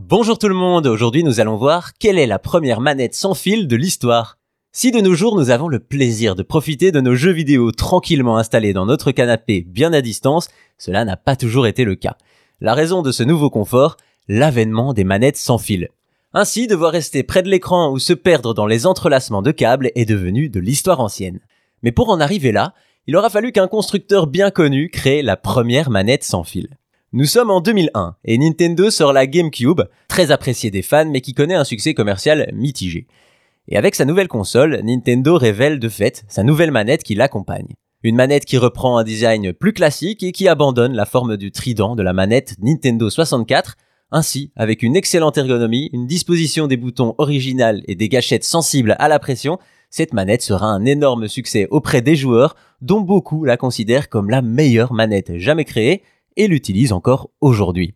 Bonjour tout le monde, aujourd'hui nous allons voir quelle est la première manette sans fil de l'histoire. Si de nos jours nous avons le plaisir de profiter de nos jeux vidéo tranquillement installés dans notre canapé bien à distance, cela n'a pas toujours été le cas. La raison de ce nouveau confort, l'avènement des manettes sans fil. Ainsi, devoir rester près de l'écran ou se perdre dans les entrelacements de câbles est devenu de l'histoire ancienne. Mais pour en arriver là, il aura fallu qu'un constructeur bien connu crée la première manette sans fil. Nous sommes en 2001 et Nintendo sort la GameCube, très appréciée des fans mais qui connaît un succès commercial mitigé. Et avec sa nouvelle console, Nintendo révèle de fait sa nouvelle manette qui l'accompagne. Une manette qui reprend un design plus classique et qui abandonne la forme du trident de la manette Nintendo 64, ainsi avec une excellente ergonomie, une disposition des boutons originales et des gâchettes sensibles à la pression, cette manette sera un énorme succès auprès des joueurs dont beaucoup la considèrent comme la meilleure manette jamais créée et l'utilise encore aujourd'hui.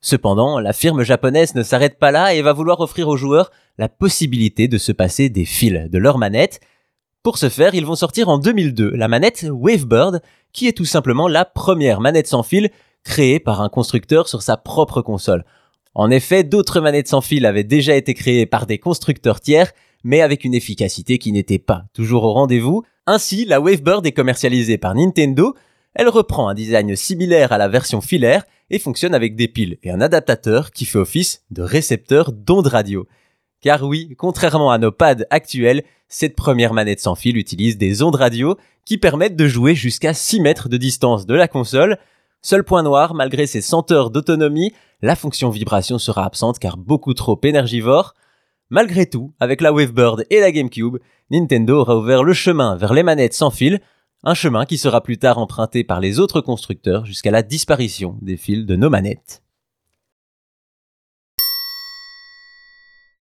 Cependant, la firme japonaise ne s'arrête pas là et va vouloir offrir aux joueurs la possibilité de se passer des fils de leur manette. Pour ce faire, ils vont sortir en 2002 la manette Wavebird, qui est tout simplement la première manette sans fil créée par un constructeur sur sa propre console. En effet, d'autres manettes sans fil avaient déjà été créées par des constructeurs tiers, mais avec une efficacité qui n'était pas toujours au rendez-vous. Ainsi, la Wavebird est commercialisée par Nintendo, elle reprend un design similaire à la version filaire et fonctionne avec des piles et un adaptateur qui fait office de récepteur d'ondes radio. Car oui, contrairement à nos pads actuels, cette première manette sans fil utilise des ondes radio qui permettent de jouer jusqu'à 6 mètres de distance de la console. Seul point noir, malgré ses 100 heures d'autonomie, la fonction vibration sera absente car beaucoup trop énergivore. Malgré tout, avec la Wavebird et la GameCube, Nintendo aura ouvert le chemin vers les manettes sans fil un chemin qui sera plus tard emprunté par les autres constructeurs jusqu'à la disparition des fils de nos manettes.